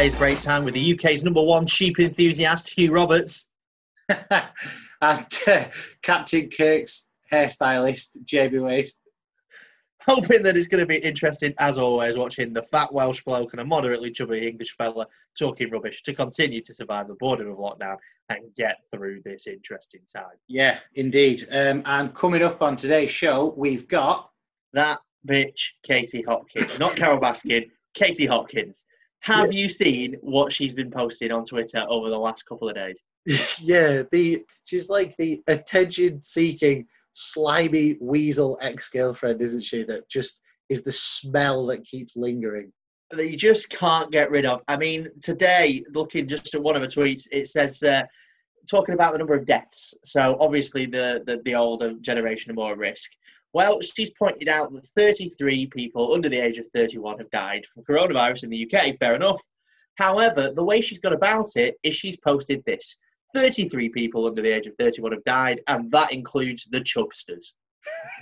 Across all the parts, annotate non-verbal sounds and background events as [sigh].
today's break time with the UK's number one sheep enthusiast, Hugh Roberts. [laughs] and uh, Captain Kirk's hairstylist, JB Wade. Hoping that it's going to be interesting, as always, watching the fat Welsh bloke and a moderately chubby English fella talking rubbish to continue to survive the boredom of lockdown and get through this interesting time. Yeah, indeed. Um, and coming up on today's show, we've got that bitch, Katie Hopkins. Not Carole Baskin, Katie Hopkins. Have yeah. you seen what she's been posting on Twitter over the last couple of days? [laughs] yeah, the she's like the attention-seeking, slimy weasel ex-girlfriend, isn't she? That just is the smell that keeps lingering. That you just can't get rid of. I mean, today, looking just at one of her tweets, it says uh, talking about the number of deaths. So obviously, the the, the older generation are more at risk. Well, she's pointed out that 33 people under the age of 31 have died from coronavirus in the UK. Fair enough. However, the way she's gone about it is she's posted this 33 people under the age of 31 have died, and that includes the chubsters.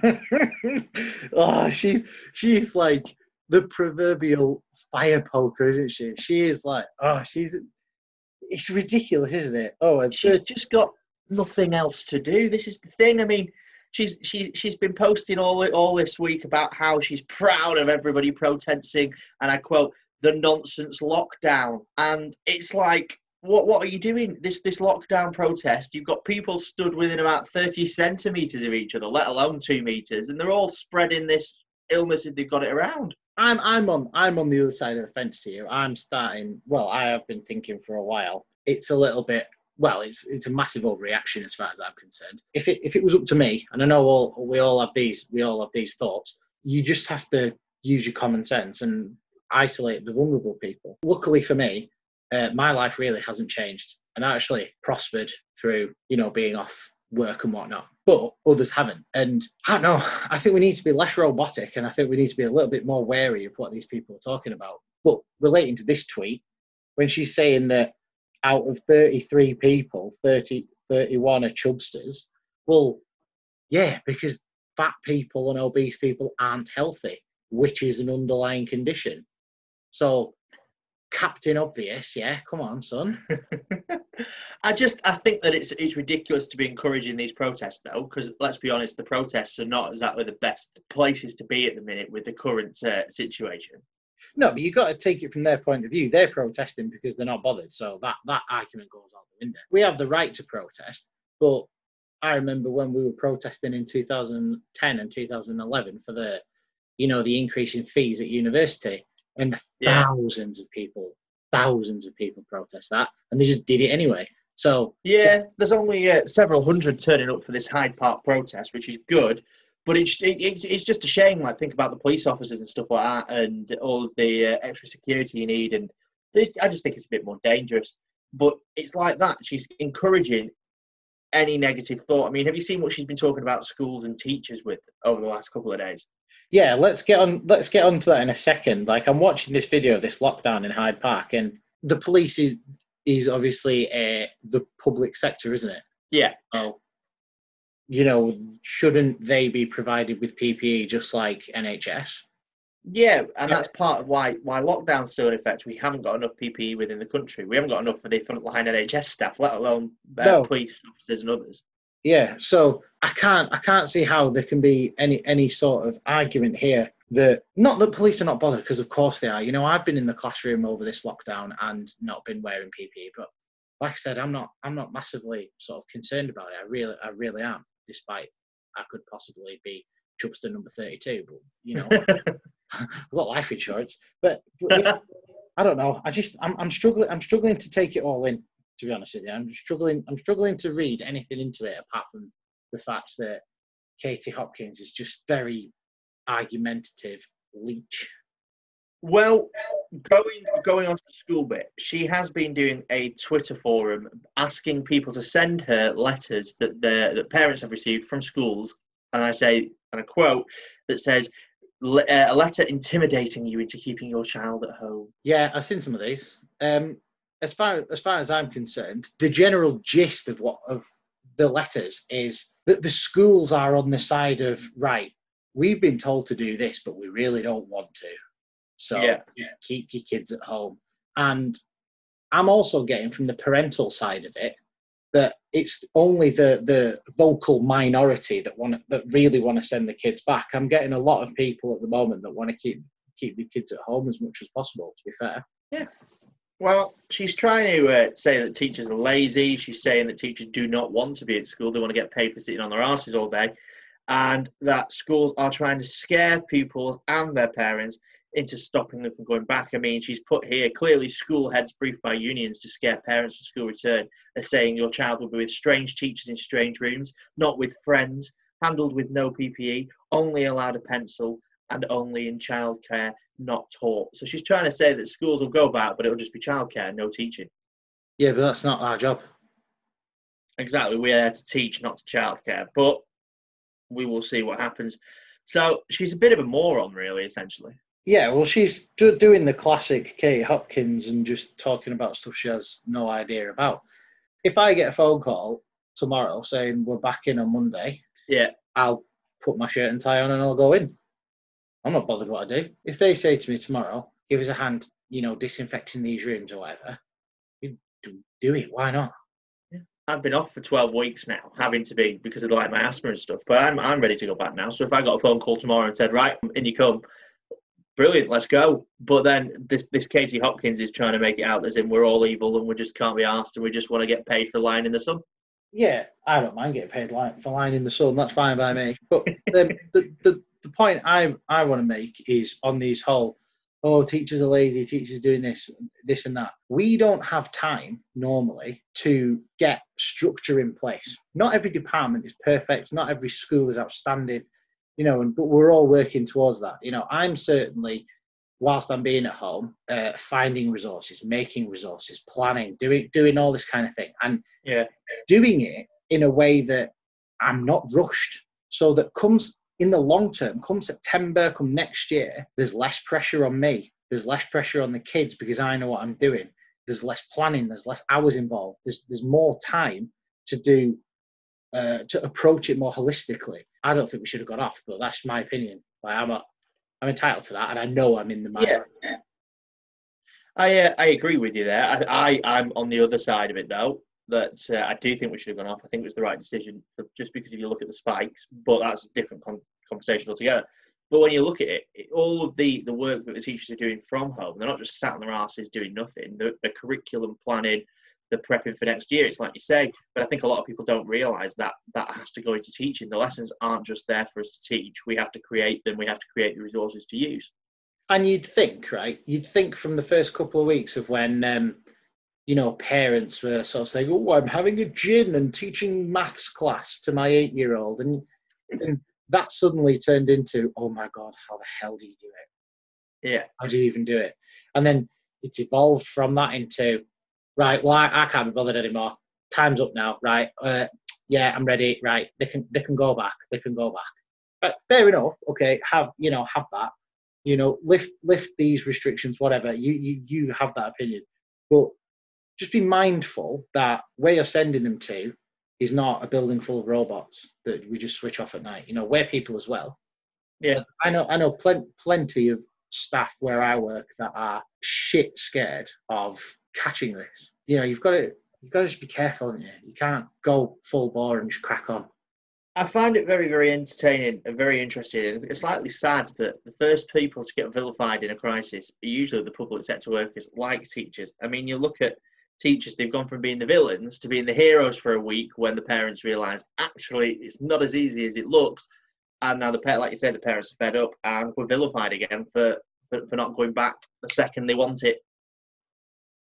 [laughs] oh, she's she's like the proverbial fire poker, isn't she? She is like, oh, she's it's ridiculous, isn't it? Oh, and she's just got nothing else to do. This is the thing. I mean, she's she's she's been posting all all this week about how she's proud of everybody protesting, and I quote the nonsense lockdown, and it's like. What what are you doing? This this lockdown protest. You've got people stood within about thirty centimeters of each other, let alone two meters, and they're all spreading this illness if they've got it around. I'm I'm on I'm on the other side of the fence to you. I'm starting. Well, I have been thinking for a while. It's a little bit well, it's it's a massive overreaction as far as I'm concerned. If it if it was up to me, and I know all we all have these we all have these thoughts, you just have to use your common sense and isolate the vulnerable people. Luckily for me, uh, my life really hasn't changed, and I actually prospered through you know being off work and whatnot. But others haven't, and I don't know. I think we need to be less robotic, and I think we need to be a little bit more wary of what these people are talking about. But relating to this tweet, when she's saying that out of 33 people, 30, 31 are chubsters. Well, yeah, because fat people and obese people aren't healthy, which is an underlying condition. So, Captain Obvious, yeah, come on, son. [laughs] I just I think that it's it's ridiculous to be encouraging these protests though, because let's be honest, the protests are not exactly the best places to be at the minute with the current uh, situation. No, but you've got to take it from their point of view. They're protesting because they're not bothered. So that that argument goes out the window. We have the right to protest, but I remember when we were protesting in 2010 and 2011 for the, you know, the increase in fees at university, and yeah. thousands of people, thousands of people protest that, and they just did it anyway. So yeah, there's only uh, several hundred turning up for this Hyde Park protest, which is good. But it's, it's it's just a shame. Like think about the police officers and stuff like that, and all the uh, extra security you need. And this, I just think it's a bit more dangerous. But it's like that. She's encouraging any negative thought. I mean, have you seen what she's been talking about schools and teachers with over the last couple of days? Yeah, let's get on. Let's get onto that in a second. Like I'm watching this video of this lockdown in Hyde Park, and the police is is obviously uh, the public sector, isn't it? Yeah. Oh, you know, shouldn't they be provided with PPE just like NHS? Yeah, and that's part of why why lockdown's still in effect. We haven't got enough PPE within the country. We haven't got enough for the frontline NHS staff, let alone uh, no. police officers and others. Yeah, so I can't I can't see how there can be any any sort of argument here that not that police are not bothered because of course they are. You know, I've been in the classroom over this lockdown and not been wearing PPE, but like I said, I'm not I'm not massively sort of concerned about it. I really I really am despite I could possibly be Chubster number 32. But, you know, [laughs] I've got life insurance. But, but yeah, I don't know. I just, I'm, I'm struggling. I'm struggling to take it all in, to be honest with you. I'm struggling. I'm struggling to read anything into it apart from the fact that Katie Hopkins is just very argumentative leech well, going going on to the school bit, she has been doing a Twitter forum asking people to send her letters that the that parents have received from schools, and I say, and I quote, that says, uh, "A letter intimidating you into keeping your child at home." Yeah, I've seen some of these. Um, as far as far as I'm concerned, the general gist of what of the letters is that the schools are on the side of right. We've been told to do this, but we really don't want to so yeah. keep your kids at home. And I'm also getting from the parental side of it that it's only the the vocal minority that want that really want to send the kids back. I'm getting a lot of people at the moment that want to keep keep the kids at home as much as possible. To be fair, yeah. Well, she's trying to uh, say that teachers are lazy. She's saying that teachers do not want to be at school. They want to get paid for sitting on their asses all day, and that schools are trying to scare pupils and their parents into stopping them from going back. I mean, she's put here clearly school heads briefed by unions to scare parents for school return are saying your child will be with strange teachers in strange rooms, not with friends, handled with no PPE, only allowed a pencil, and only in childcare, not taught. So she's trying to say that schools will go back, but it'll just be childcare, no teaching. Yeah, but that's not our job. Exactly. We're there to teach, not to childcare. But we will see what happens. So she's a bit of a moron, really, essentially. Yeah, well, she's do- doing the classic Kate Hopkins and just talking about stuff she has no idea about. If I get a phone call tomorrow saying we're back in on Monday, yeah, I'll put my shirt and tie on and I'll go in. I'm not bothered what I do. If they say to me tomorrow, give us a hand, you know, disinfecting these rooms or whatever, do it. Why not? Yeah. I've been off for 12 weeks now, having to be because of like my asthma and stuff. But I'm I'm ready to go back now. So if I got a phone call tomorrow and said, right, in you come, brilliant, let's go. But then this this Katie Hopkins is trying to make it out as in we're all evil and we just can't be asked and we just want to get paid for lying in the sun. Yeah, I don't mind getting paid for lying in the sun. That's fine by me. But the, the, the, the point I I want to make is on these whole oh teachers are lazy, teachers doing this this and that. We don't have time normally to get structure in place. Not every department is perfect. Not every school is outstanding you know, and but we're all working towards that. You know, I'm certainly, whilst I'm being at home, uh, finding resources, making resources, planning, doing doing all this kind of thing, and yeah, doing it in a way that I'm not rushed, so that comes in the long term, come September, come next year, there's less pressure on me. There's less pressure on the kids because I know what I'm doing. There's less planning. There's less hours involved. There's there's more time to do uh, to approach it more holistically. I don't think we should have gone off, but that's my opinion. Like I'm, a, I'm entitled to that, and I know I'm in the minority. Yeah. I uh, I agree with you there. I, I am on the other side of it though. That uh, I do think we should have gone off. I think it was the right decision, just because if you look at the spikes, but that's a different con- conversation altogether. But when you look at it, it, all of the, the work that the teachers are doing from home, they're not just sat on their asses doing nothing. The, the curriculum planning, the prepping for next year. It's like you say, but I think a lot of people don't realise that that has to go into teaching. The lessons aren't just there for us to teach. We have to create them. We have to create the resources to use. And you'd think, right? You'd think from the first couple of weeks of when, um, you know, parents were sort of saying, "Oh, I'm having a gin and teaching maths class to my eight-year-old," and, and that suddenly turned into, "Oh my God, how the hell do you do it? Yeah, how do you even do it?" And then it's evolved from that into right, well, I, I can't be bothered anymore. Time's up now, right? Uh, yeah, I'm ready. Right, they can they can go back. They can go back. But fair enough. Okay, have you know have that. You know, lift lift these restrictions, whatever. You you you have that opinion, but just be mindful that where you're sending them to is not a building full of robots that we just switch off at night. You know, we're people as well. Yeah, I know. I know plen- plenty of staff where I work that are shit scared of catching this. You know, you've got to you've got to just be careful, you? you can't go full bore and just crack on. I find it very, very entertaining and very interesting. And It's slightly sad that the first people to get vilified in a crisis are usually the public sector workers, like teachers. I mean, you look at teachers, they've gone from being the villains to being the heroes for a week when the parents realise actually it's not as easy as it looks. And now the like you said, the parents are fed up and were vilified again for, for, for not going back the second they want it.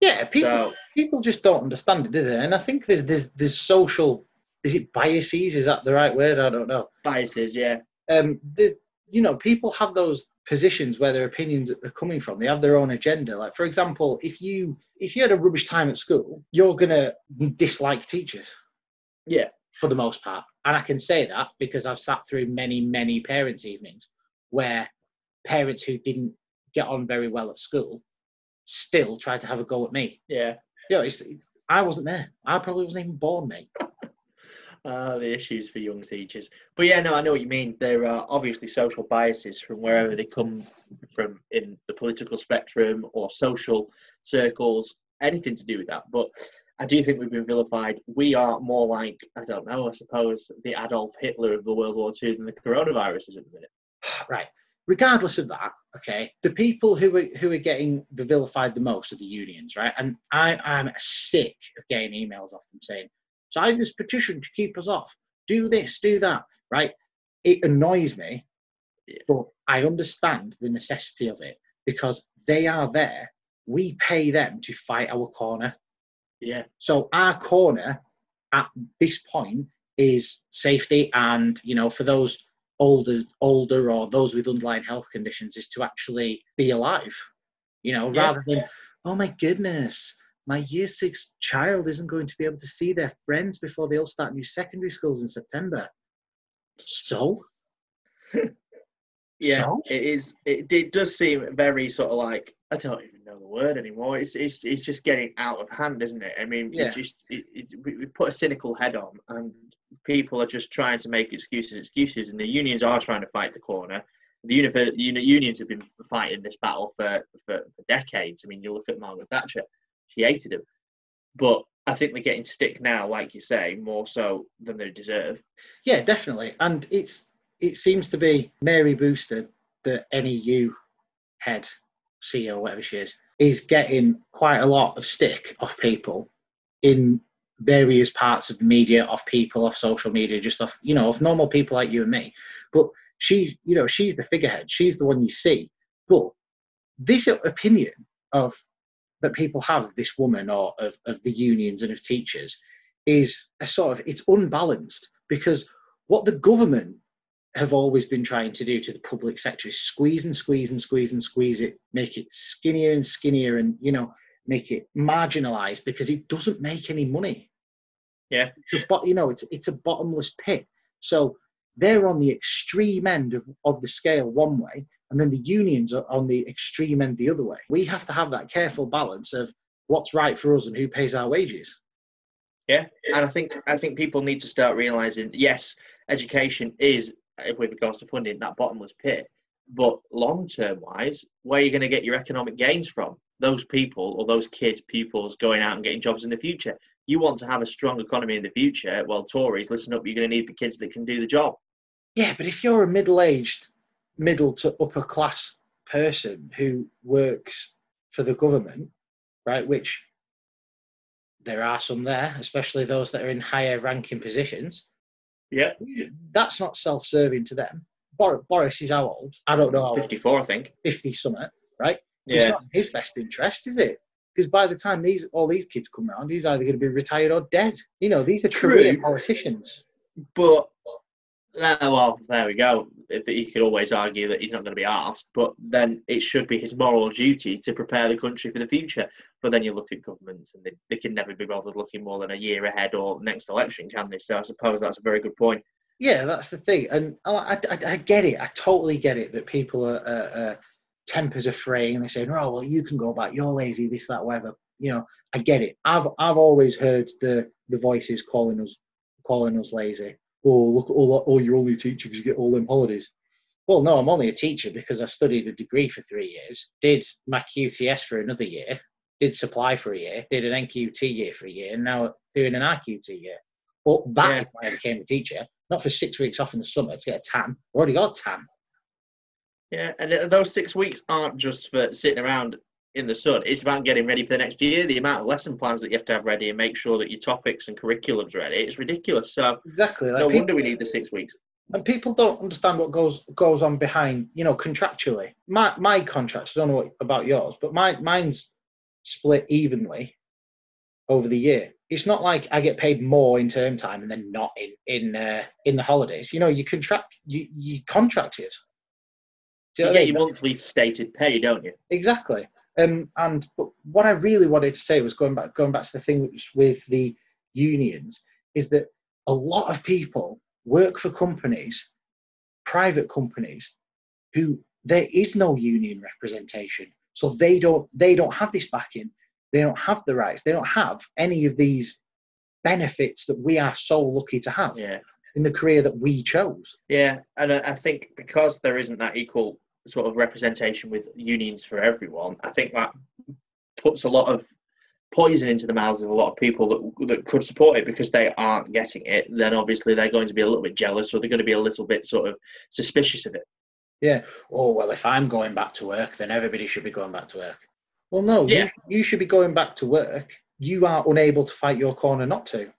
Yeah, people so, people just don't understand it, do they? And I think there's there's there's social is it biases? Is that the right word? I don't know. Biases, yeah. Um, the, you know, people have those positions where their opinions are coming from. They have their own agenda. Like, for example, if you if you had a rubbish time at school, you're gonna dislike teachers. Yeah, for the most part, and I can say that because I've sat through many many parents' evenings where parents who didn't get on very well at school still tried to have a go at me. Yeah. You know, I wasn't there. I probably wasn't even born, mate. Uh, [laughs] the issues for young teachers. But yeah, no, I know what you mean. There are obviously social biases from wherever they come from in the political spectrum or social circles, anything to do with that. But I do think we've been vilified. We are more like, I don't know, I suppose, the Adolf Hitler of the World War II than the coronavirus is at the minute. [sighs] right. Regardless of that, okay, the people who are who are getting the vilified the most are the unions, right? And I, I'm sick of getting emails off them saying, sign this petition to keep us off. Do this, do that, right? It annoys me, Yeah. but I understand the necessity of it because they are there. We pay them to fight our corner. Yeah. So our corner at this point is safety, and you know, for those older, older or those with underlying health conditions, is to actually be alive. You know, Yeah. rather than oh my goodness, my year six child isn't going to be able to see their friends before they all start new secondary schools in September. So, [laughs] Yeah, So? it is. It, it does seem very sort of like I don't even know the word anymore. It's it's it's just getting out of hand, isn't it? I mean, Yeah. it's just it, we, put a cynical head on, and people are just trying to make excuses, excuses, and the unions are trying to fight the corner. The univer- uni- unions have been fighting this battle for, for for decades. I mean, you look at Margaret Thatcher; she hated them, but I think they're getting stick now, like you say, more so than they deserve. yeah, definitely. And it's it seems to be Mary Bousted, the NEU head CEO, whatever she is, is getting quite a lot of stick off people in various parts of the media, off people, off social media, just off you know, off normal people like you and me. But she's you know she's the figurehead. She's the one you see. But this opinion of that people have of this woman or of, of the unions and of teachers is a sort of it's unbalanced because what the government have always been trying to do to the public sector is squeeze and squeeze and squeeze and squeeze it, make it skinnier and skinnier, and you know, make it marginalized because it doesn't make any money. Yeah. but you know, it's it's a bottomless pit. So they're on the extreme end of, of the scale one way, and then the unions are on the extreme end the other way. We have to have that careful balance of what's right for us and who pays our wages. Yeah, and I think I think people need to start realizing yes, education is with regards to funding that bottomless pit, but long term wise, where are you going to get your economic gains from? Those people or those kids, pupils going out and getting jobs in the future. You want to have a strong economy in the future. Well, Tories, listen up. You're going to need the kids that can do the job. Yeah, but if you're a middle-aged, middle to upper class person who works for the government, right, which there are some there, especially those that are in higher ranking positions, Yeah, that's not self-serving to them. Bor- Boris is how old? I don't know. how old. fifty-four, I think. 50 something, right? Yeah. It's not in his best interest, is it? Because by the time these all these kids come around, he's either going to be retired or dead. You know, these are True. career politicians. but uh, well, there we go. If- He could always argue that he's not going to be asked, but then it should be his moral duty to prepare the country for the future. But then you look at governments, and they, they can never be bothered looking more than a year ahead or next election, can they? So I suppose that's a very good point. Yeah, that's the thing, and I, I, I get it. I totally get it that people are, uh, uh, tempers are fraying and they're saying, "Oh, well, you can go back. You're lazy. This, that, whatever." You know, I get it. I've I've always heard the the voices calling us calling us lazy. Oh, look at all that. Oh, you're only a teacher because you get all them holidays. Well, no, I'm only a teacher because I studied a degree for three years, did my QTS for another year, did supply for a year, did an NQT year for a year, and now doing an RQT year. But that is Yeah. why I became a teacher, not for six weeks off in the summer to get a tan. I already got a tan. Yeah, and those six weeks aren't just for sitting around in the sun. It's about getting ready for the next year. The amount of lesson plans that you have to have ready and make sure that your topics and curriculums ready. It's ridiculous. So Exactly. Like no people, wonder we need the six weeks. and people don't understand what goes goes on behind, you know, contractually. My my contract, I don't know what, about yours, but my mine's split evenly over the year. It's not like I get paid more in term time and then not in in uh, in the holidays. You know, you contract you you contracted. Do You what get your monthly stated pay, don't you? Exactly. Um, and but what I really wanted to say was going back going back to the thing which, with the unions is that a lot of people work for companies, private companies, who there is no union representation, so they don't they don't have this backing, they don't have the rights, they don't have any of these benefits that we are so lucky to have Yeah. in the career that we chose. Yeah, and I think because there isn't that equal sort of representation with unions for everyone, I think that puts a lot of poison into the mouths of a lot of people that that could support it because they aren't getting it, then obviously they're going to be a little bit jealous or they're going to be a little bit sort of suspicious of it. Yeah. Oh well, if I'm going back to work, then everybody should be going back to work. Well, no. Yeah. You, you should be going back to work. You are unable to fight your corner not to.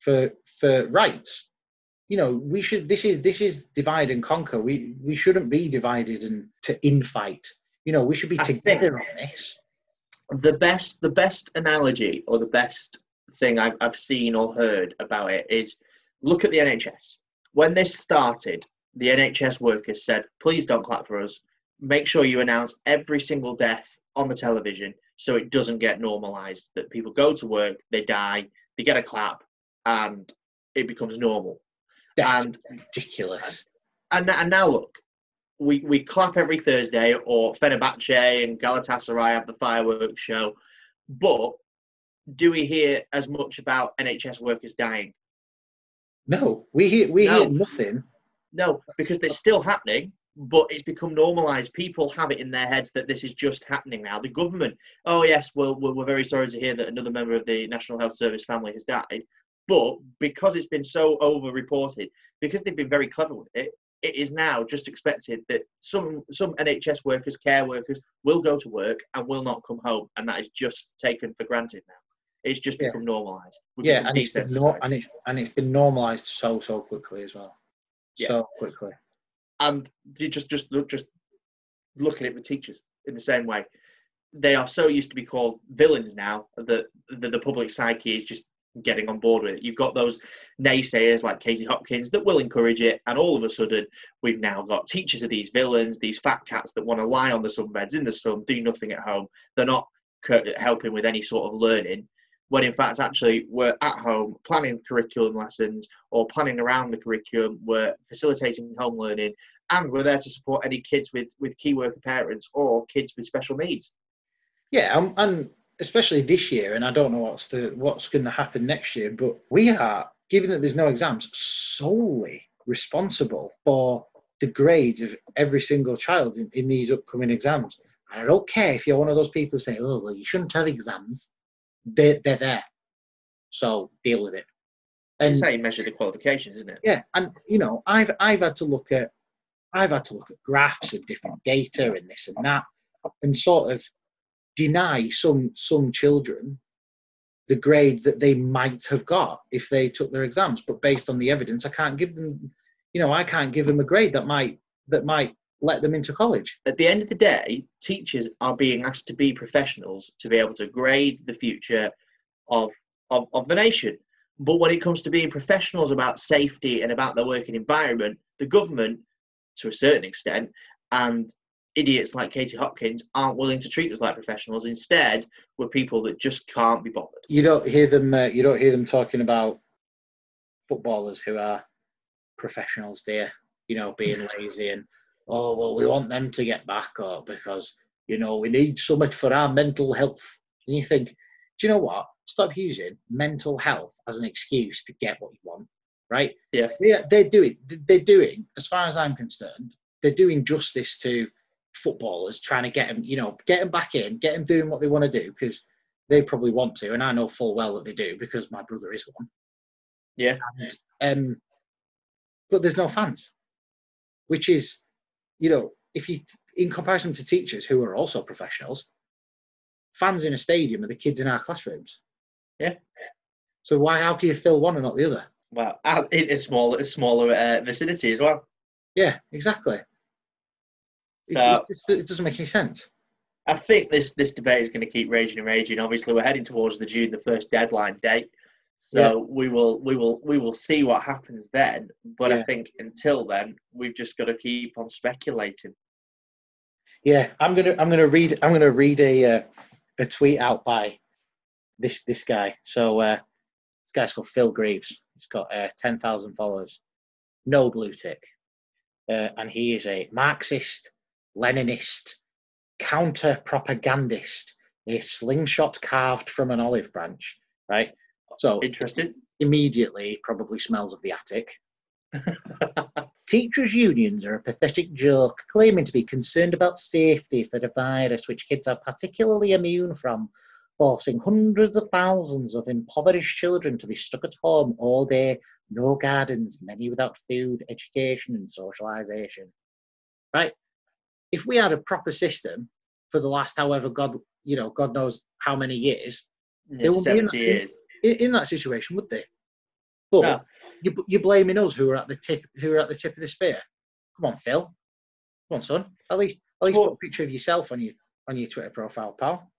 For for rights. You know, we should. This is this is divide and conquer. We we shouldn't be divided and to infight. You know, we should be I together on this. the best the best analogy or the best thing I've, I've seen or heard about it is look at the NHS. When this started, the NHS workers said, please don't clap for us. Make sure you announce every single death on the television so it doesn't get normalized. That people go to work, they die, they get a clap, and it becomes normal. That's And ridiculous. and, and now look, we, we clap every Thursday, or Fenerbahce and Galatasaray have the fireworks show, but do we hear as much about NHS workers dying? No, we hear we hear nothing. No, because they're still happening, but it's become normalised. People have it in their heads that this is just happening now. The government, oh yes, well, we're, we're very sorry to hear that another member of the National Health Service family has died, but because it's been so over-reported, because they've been very clever with it, it is now just expected that some some NHS workers, care workers, will go to work and will not come home, and that is just taken for granted now. It's just Yeah. become normalised. Yeah, and it's been and it's and it's been normalised so so quickly as well. Yeah. So quickly. and you just just look just look at it with teachers in the same way they are so used to be called villains now that the, the public psyche is just getting on board with it you've got those naysayers like Katie Hopkins that will encourage it and all of a sudden we've now got teachers of these villains these fat cats that want to lie on the sunbeds in the sun do nothing at home they're not helping with any sort of learning when in fact actually we're at home planning curriculum lessons or planning around the curriculum we're facilitating home learning and we're there to support any kids with with key worker parents or kids with special needs Yeah, um, and especially this year, and I don't know what's the what's going to happen next year, but we are, given that there's no exams, solely responsible for the grades of every single child in, in these upcoming exams. And I don't care if you're one of those people who say, "Oh, well, you shouldn't have exams." They're they're there, so deal with it. And it's how you measure the qualifications isn't it yeah, and you know, I've I've had to look at I've had to look at graphs and different data and this and that, and sort of deny some some children the grade that they might have got if they took their exams. But based on the evidence, I can't give them, you know, I can't give them a grade that might that might let them into college. at the end of the day teachers are being asked to be professionals to be able to grade the future of of, of the nation but when it comes to being professionals about safety and about their working environment the government to a certain extent and idiots like Katie Hopkins aren't willing to treat us like professionals instead we're people that just can't be bothered You don't hear them. Uh, you don't hear them talking about footballers who are professionals. There, you know, being lazy and oh well, we want them to get back up because you know we need so much for our mental health. And you think, do you know what? Stop using mental health as an excuse to get what you want. Right? Yeah. They, they're doing. They're doing, as far as I'm concerned, they're doing justice to footballers, trying to get them, you know, get them back in, get them doing what they want to do because they probably want to, and I know full well that they do because my brother is one. Yeah. And, um, but there's no fans, which is, you know, if you in comparison to teachers who are also professionals, fans in a stadium are the kids in our classrooms. Yeah. So why? How can you fill one and not the other? well a smaller a smaller uh, vicinity as well Yeah, exactly. So- it doesn't make any sense. I think this this debate is going to keep raging and raging. Obviously, we're heading towards the June the first deadline date, so Yeah. we will we will we will see what happens then. But I think until then, we've just got to keep on speculating. Yeah, I'm gonna I'm gonna read I'm gonna read a uh, a tweet out by this this guy. So uh, this guy's called Phil Greaves. He's got uh, ten thousand followers, no blue tick, uh, and he is a Marxist, Leninist, counter propagandist, a slingshot carved from an olive branch. Right. So Interested? immediately probably smells of the attic. [laughs] Teachers' unions are a pathetic joke, claiming to be concerned about safety for the virus, which kids are particularly immune from, forcing hundreds of thousands of impoverished children to be stuck at home all day, no gardens, many without food, education, and socialisation. Right? If we had a proper system for the last however God, you know, God knows how many years, Yeah, won't be in- 70 years. In, that situation, would they? But No. you, you're blaming us who are at the tip, who are at the tip of the spear. Come on, Phil. Come on, son. At least, at least Well- put a picture of yourself on your on your Twitter profile, pal.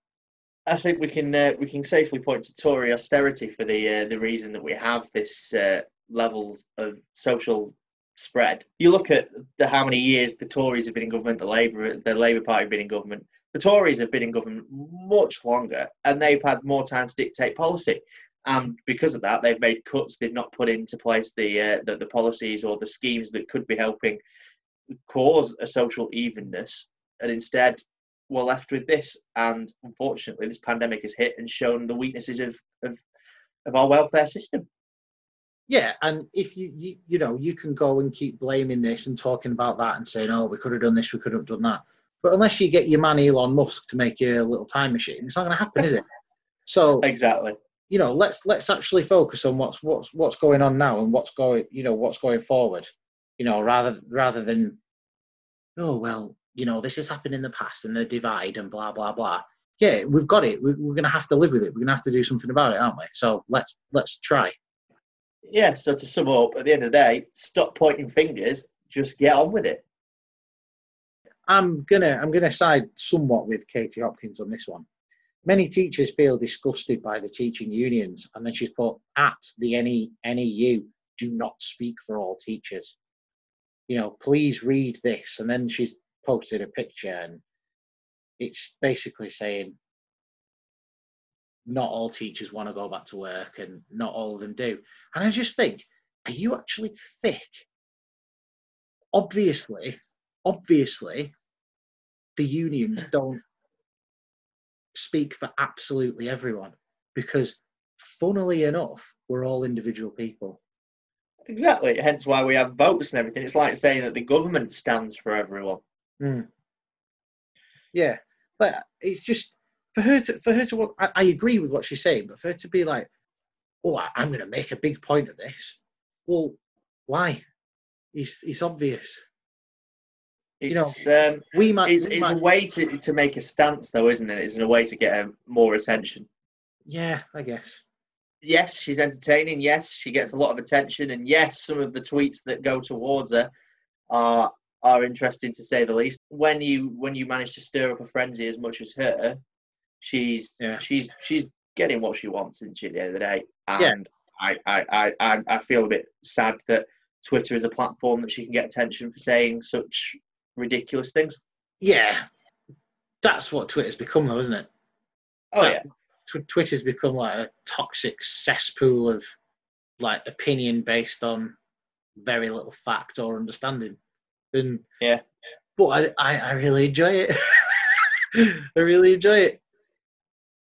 I think we can uh, we can safely point to Tory austerity for the uh, the reason that we have this uh, levels of social spread. You look at the how many years the Tories have been in government, the Labour the Labour Party have been in government. The Tories have been in government much longer, and they've had more time to dictate policy. And because of that, they've made cuts. They've not put into place the uh, the, the policies or the schemes that could be helping cause a social evenness, and instead we're left with this. And unfortunately, this pandemic has hit and shown the weaknesses of of, of our welfare system. Yeah, and if you, you you know you can go and keep blaming this and talking about that and saying, oh, we could have done this, we could have done that. But unless you get your man Elon Musk to make you a little time machine, it's not going to happen, is it? So [laughs] Exactly. You know, let's let's actually focus on what's what's what's going on now and what's going you know what's going forward. You know, rather rather than oh well, you know, this has happened in the past and the divide and blah blah blah. Yeah, we've got it. We, we're going to have to live with it. We're going to have to do something about it, aren't we? So let's let's try. Yeah. So to sum up, at the end of the day, stop pointing fingers. Just get on with it. I'm gonna I'm gonna side somewhat with Katie Hopkins on this one. Many teachers feel disgusted by the teaching unions, and then she's put at the NE, NEU, do not speak for all teachers. You know, please read this, and then she's posted a picture, and it's basically saying not all teachers want to go back to work, and not all of them do. And I just think, are you actually thick? Obviously, obviously the unions don't speak for absolutely everyone because funnily enough we're all individual people Exactly. Hence why we have votes and everything. It's like saying that the government stands for everyone. Hmm. yeah but it's just for her to for her to I, I agree with what she's saying but for her to be like oh I, i'm going to make a big point of this well why it's it's obvious You know, It's um, we might, it's, we it's a way to to make a stance, though, isn't it? It's a way to get um, more attention. yeah i guess yes, she's entertaining. Yes, she gets a lot of attention, and yes, some of the tweets that go towards her are are interesting to say the least. When you when you manage to stir up a frenzy as much as her, she's Yeah. she's she's getting what she wants, isn't she? At the end of the day, and Yeah. I, I, I I feel a bit sad that Twitter is a platform that she can get attention for saying such ridiculous things. yeah that's what twitter's become though isn't it Oh yeah, That's- Tw- Twitter's become like a toxic cesspool of like opinion based on very little fact or understanding. And Yeah. but I, I, I really enjoy it. [laughs] I really enjoy it.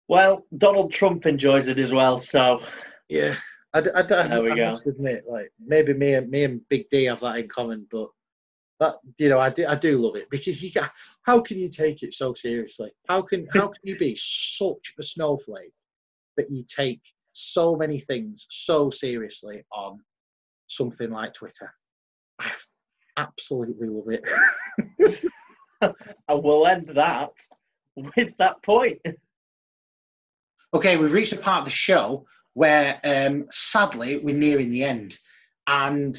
well, Donald Trump enjoys it as well, so Yeah. I, I, I, There we I go. must admit, like maybe me and me and Big D have that in common, but that you know I do I do love it because you got how can you take it so seriously? How can how can you be such a snowflake that you take so many things so seriously on something like Twitter? I absolutely love it. [laughs] and we'll end that with that point. Okay, we've reached a part of the show where um, sadly we're nearing the end, and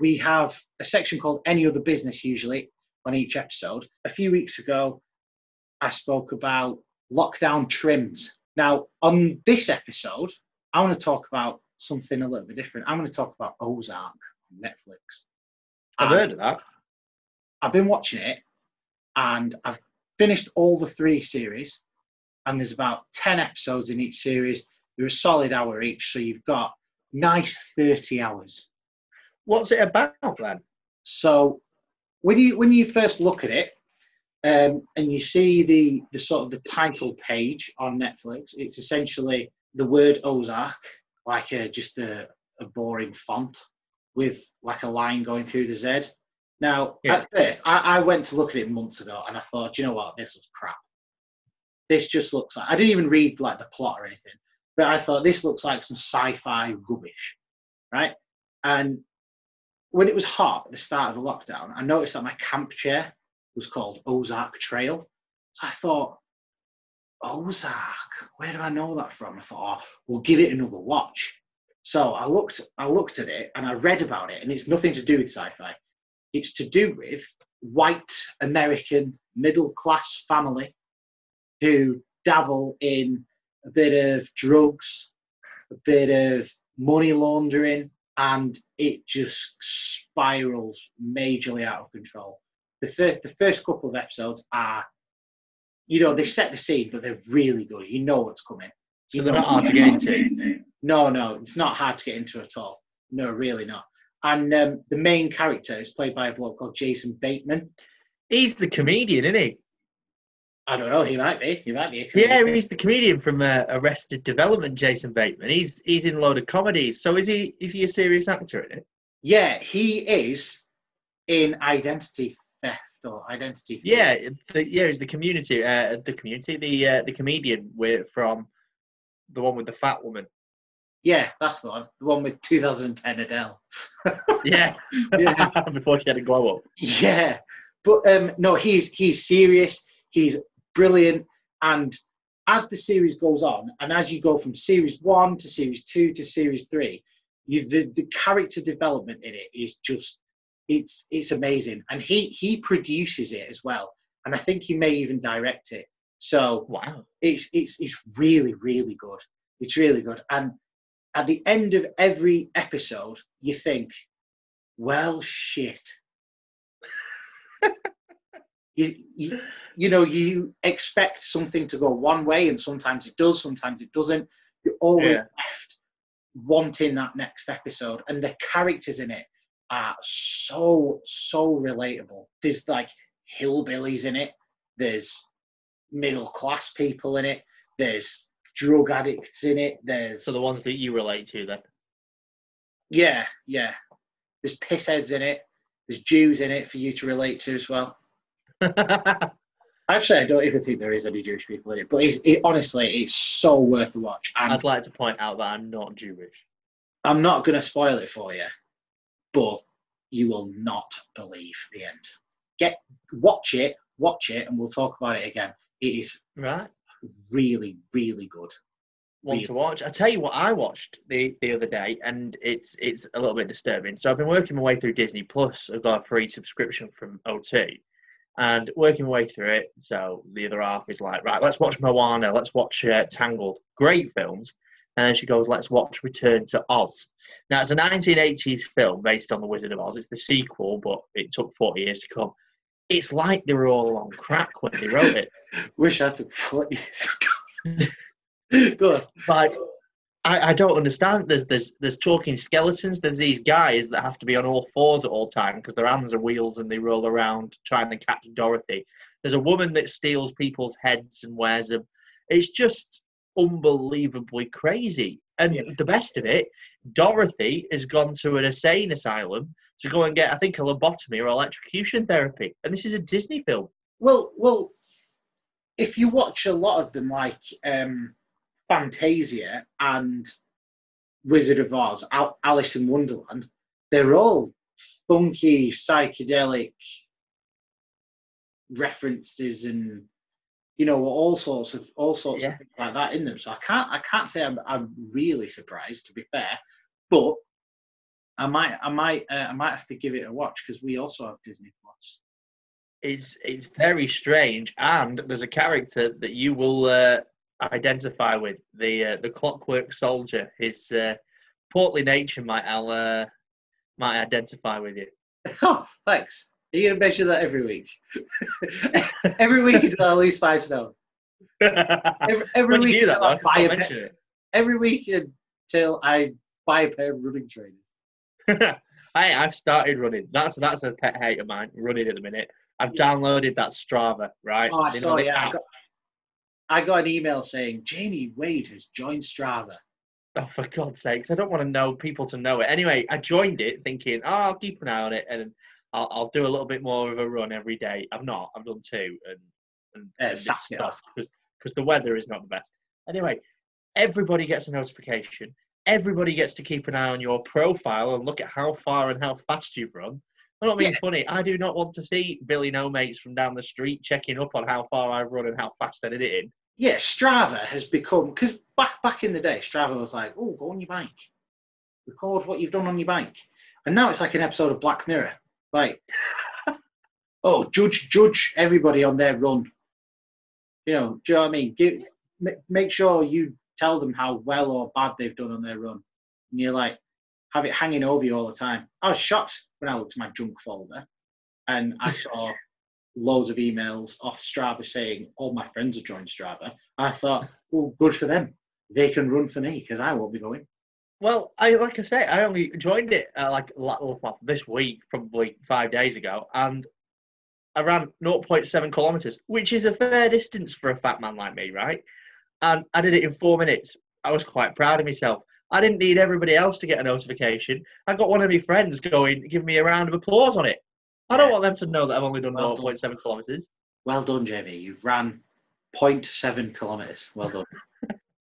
we have a section called Any Other Business usually on each episode. A few weeks ago, I spoke about lockdown trims. Now, on this episode, I want to talk about something a little bit different. I'm going to talk about Ozark on Netflix. I've and heard of that. I've been watching it and I've finished all the three series, and there's about 10 episodes in each series. They're a solid hour each, so you've got nice 30 hours. What's it about then? So when you when you first look at it, um, and you see the the sort of the title page on Netflix, it's essentially the word Ozark, like a, just a, a boring font, with like a line going through the Z. Now, Yeah. at first, I, I went to look at it months ago and I thought, you know what, this was crap. This just looks like I didn't even read like the plot or anything, but I thought this looks like some sci-fi rubbish, right? And when it was hot at the start of the lockdown, I noticed that my camp chair was called Ozark Trail. So I thought, Ozark, where do I know that from? I thought, oh, we'll give it another watch. So I looked, I looked at it and I read about it, and it's nothing to do with sci-fi. It's to do with white American middle class family who dabble in a bit of drugs, a bit of money laundering, and it just spirals majorly out of control. The first, the first couple of episodes are, you know, they set the scene, but they're really good. You know what's coming. So You they're not hard to get into. no, no, it's not hard to get into at all. No, really not. And um, the main character is played by a bloke called Jason Bateman. He's the comedian, isn't he? I don't know. He might be. He might be. A Yeah, he's the comedian from uh, Arrested Development, Jason Bateman. He's he's in a load of comedies. So is he is he a serious actor in it? yeah, he is in Identity Theft or Identity. Thief. Yeah, the, yeah, he's the community, uh, the community, the uh, the comedian with from the one with the fat woman. yeah, that's the one. The one with 2010 Adele. [laughs] Yeah, Yeah. [laughs] before she had a glow up. Yeah, but um, no, he's he's serious. He's brilliant, and as the series goes on, and as you go from series one to series two to series three, you, the the character development in it is just it's it's amazing, and he he produces it as well, and I think he may even direct it. So Wow. it's it's it's really really good. It's really good, and at the end of every episode, you think, well, shit. [laughs] you, you you know you expect something to go one way, and sometimes it does, sometimes it doesn't. You're always Yeah. left wanting that next episode, and the characters in it are so so relatable. There's like hillbillies in it. There's middle class people in it. There's drug addicts in it. There's So the ones that you relate to then. yeah, yeah. There's pissheads in it. There's Jews in it for you to relate to as well. [laughs] Actually, I don't even think there is any Jewish people in it. But it's, it, honestly, it's so worth a watch. And I'd like to point out that I'm not Jewish. I'm not going to spoil it for you, but you will not believe the end. Get watch it, watch it, and we'll talk about it again. It is Right. really, really good. One Really? to watch. I tell you what I watched the, the other day, and it's it's a little bit disturbing. So I've been working my way through Disney Plus. I've got a free subscription from O2, and working my way through it. So the other half is like, right, let's watch Moana, let's watch uh, Tangled, great films. And then she goes, let's watch Return to Oz. Now it's a 1980s film based on The Wizard of Oz. It's the sequel, but it took 40 years to come. It's like they were all on crack when they wrote it. [laughs] Wish I took 40 [laughs] Go on. like I, I don't understand. There's there's there's talking skeletons. There's these guys that have to be on all fours at all time because their hands are wheels and they roll around trying to catch Dorothy. There's a woman that steals people's heads and wears them. It's just unbelievably crazy. And Yeah. the best of it, Dorothy has gone to an insane asylum to go and get, I think, a lobotomy or electrocution therapy. And this is a Disney film. Well, well, if you watch a lot of them, like um, Fantasia and Wizard of Oz, Al- Alice in Wonderland, they're all funky, psychedelic references and you know all sorts of all sorts Yeah. of things like that in them. So I can't I can't say I'm I'm really surprised to be fair, but I might I might uh, I might have to give it a watch because we also have Disney Plus. it's it's very strange and there's a character that you will uh, identify with the uh, the clockwork soldier his uh, portly nature might i'll uh, might identify with you [laughs] Oh, thanks. Are you gonna measure that every week? [laughs] every week until I lose five stone. [laughs] Every, every week do that until I though, buy a pair, every week until I buy a pair of running trainers. I, I've started running. That's that's a pet hate of mine. Running at the minute. I've downloaded that Strava. Right. Oh, I You know saw. the Yeah, I got, I got an email saying Jamie Wade has joined Strava. Oh, for God's sakes! I don't want to know people to know it. Anyway, I joined it thinking, oh, I'll keep an eye on it, and I'll, I'll do a little bit more of a run every day. I've not. I've done two, and and, Yeah, and sacked because the weather is not the best. Anyway, everybody gets a notification. Everybody gets to keep an eye on your profile and look at how far and how fast you've run. I'm not being funny. I do not want to see Billy No Mates from down the street checking up on how far I've run and how fast I did it in. Yeah, Strava has become because back back in the day, Strava was like, oh, go on your bike, record what you've done on your bike, and now it's like an episode of Black Mirror. Like, [laughs] oh, judge judge everybody on their run. You know, do you know what I mean? Give, make sure you tell them how well or bad they've done on their run, and you're like, have it hanging over you all the time. I was shocked when I looked at my junk folder, and I saw loads of emails off Strava saying all my friends have joined Strava. I thought, well, good for them. They can run for me because I won't be going. Well, I like I say, I only joined it uh, like this week, probably five days ago, and I ran 0.7 kilometers, which is a fair distance for a fat man like me, right? And I did it in four minutes. I was quite proud of myself. I didn't need everybody else to get a notification. I got one of my friends going, give me a round of applause on it. I don't want them to know that I've only done Well done. 0.7 kilometers. Well done, Jamie. You ran 0.7 kilometers. Well done.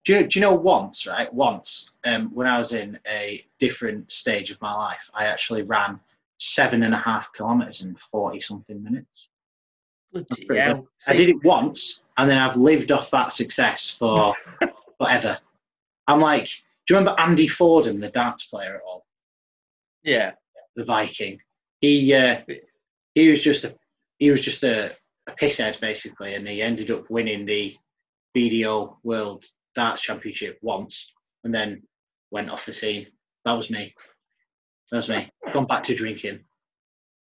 do, you, do you know once, right? Once, um, when I was in a different stage of my life, I actually ran seven and a half kilometers in 40 something minutes. Hell. I did it once, and then I've lived off that success for [laughs] forever. I'm like, do you remember Andy Fordham, the darts player at all? Yeah. the Viking. He uh, he was just a he was just a, a pisshead basically, and he ended up winning the BDO World Darts Championship once, and then went off the scene. That was me. That was me. Gone back to drinking.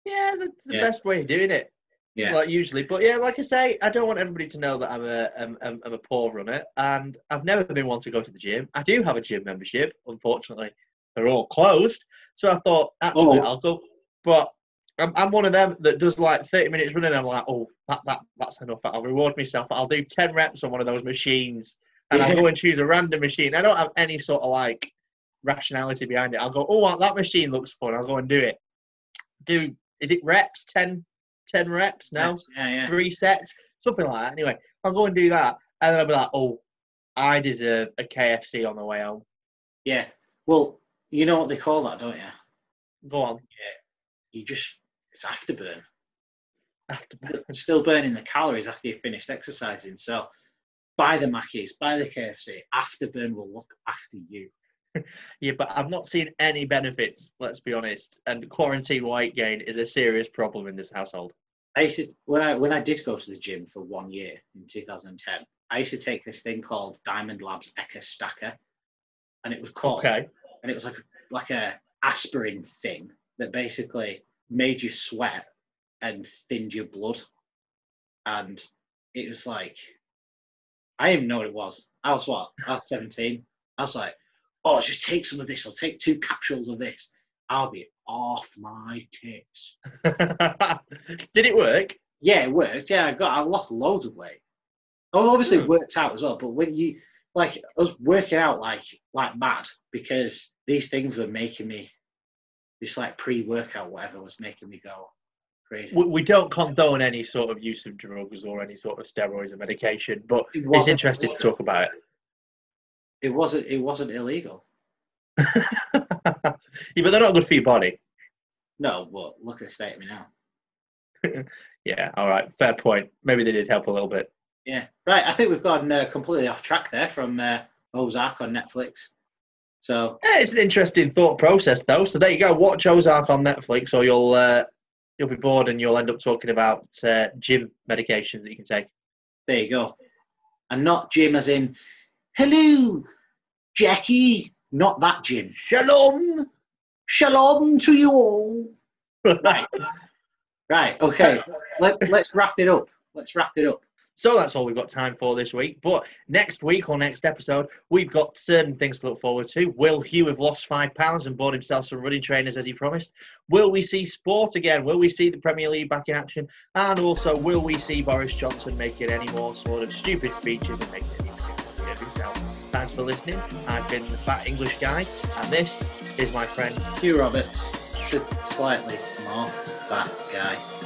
Yeah, that's the Yeah. best way of doing it. Yeah. Like usually, but yeah, like I say, I don't want everybody to know that I'm a I'm, I'm, I'm a poor runner, and I've never been one to go to the gym. I do have a gym membership. Unfortunately, they're all closed. So I thought, actually, Oh. I'll go. But I'm, I'm one of them that does like 30 minutes running. I'm like, oh, that, that that's enough. I'll reward myself. I'll do 10 reps on one of those machines, and I'll go and choose a random machine. I don't have any sort of like rationality behind it. I'll go, oh, that machine looks fun. I'll go and do it. Do is it reps? 10, 10 reps now? Yeah, yeah. three sets, something like that. Anyway, I'll go and do that, and then I'll be like, oh, I deserve a KFC on the way home. Yeah. Well, you know what they call that, don't you? Go on. Yeah. You just it's afterburn. After Still burning the calories after you've finished exercising. So buy the Mackies, buy the KFC. Afterburn will look after you. [laughs] yeah, but I've not seen any benefits. Let's be honest. And quarantine weight gain is a serious problem in this household. I used to when I when I did go to the gym for one year in 2010. I used to take this thing called Diamond Labs Eka Stacker, and it was called Okay. and it was like a, like a aspirin thing that basically made you sweat and thinned your blood, and it was like I didn't even know what it was. I was what? I was 17. I was like, oh, just take some of this. I'll take two capsules of this. I'll be off my tits. [laughs] Did it work? Yeah, it worked. Yeah, I got I lost loads of weight. Oh, obviously Hmm. it worked out as well. But when you like I was working out like like mad because these things were making me this like pre-workout whatever was making me go crazy. We, we don't condone any sort of use of drugs or any sort of steroids or medication, but It it's interesting to talk about It It wasn't it wasn't illegal. [laughs] yeah, but they're not good for your body. No, but look at the state of me now. [laughs] Yeah, all right, fair point. Maybe they did help a little bit. Yeah, right. I think we've gone uh, completely off track there from uh, Ozark on Netflix. So Yeah, it's an interesting thought process, though. So there you go. Watch Ozark on Netflix, or you'll uh, you'll be bored and you'll end up talking about uh, gym medications that you can take. there you go. And not Jim as in, hello, Jackie. Not that Jim. Shalom. Shalom to you all. [laughs] Right. Right. Okay. Let, let's wrap it up. Let's wrap it up. So that's all we've got time for this week. But next week or next episode, we've got certain things to look forward to. Will Hugh have lost five pounds and bought himself some running trainers as he promised? Will we see sport again? Will we see the Premier League back in action? And also, will we see Boris Johnson making any more sort of stupid speeches and making any of himself? Thanks for listening. I've been the Fat English Guy, and this is my friend Hugh Roberts, slightly more fat guy.